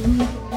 Mm-hmm.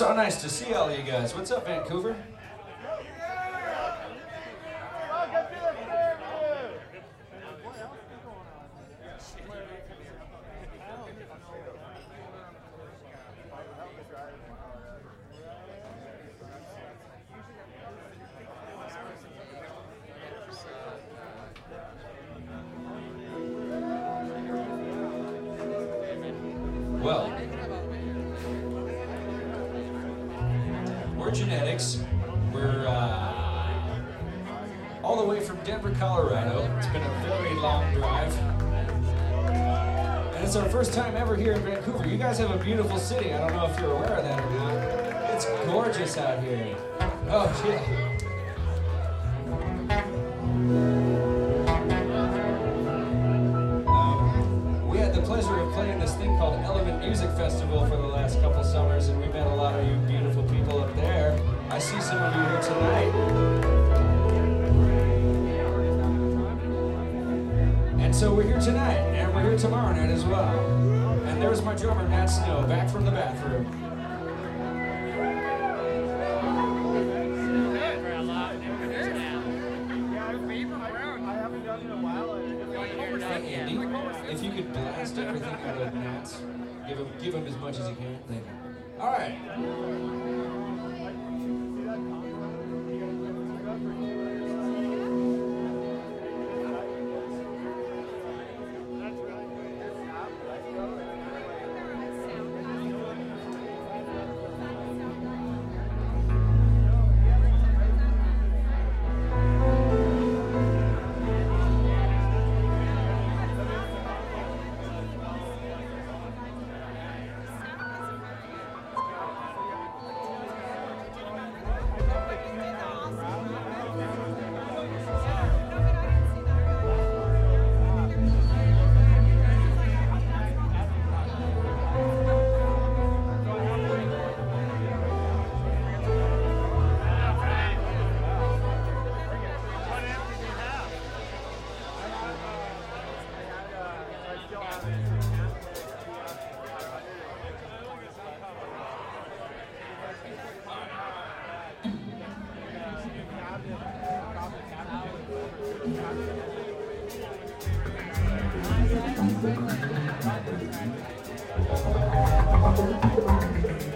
So nice to see all you guys. What's up, Vancouver? Genetics. We're uh, all the way from Denver, Colorado. It's been a very long drive. And it's our first time ever here in Vancouver. You guys have a beautiful city. I don't know if you're aware of that or not. It's gorgeous out here. Oh. Um, we had the pleasure of playing this thing called Element Music Festival for the last couple summers, and we met a lot of you beautiful people up there see some of you here tonight. And so we're here tonight, and we're here tomorrow night as well. And there's my drummer, Matt Snow, back from the bathroom. Andy, if you could blast everything out of Matt, give him, give him as much as you can. Thank you. All right.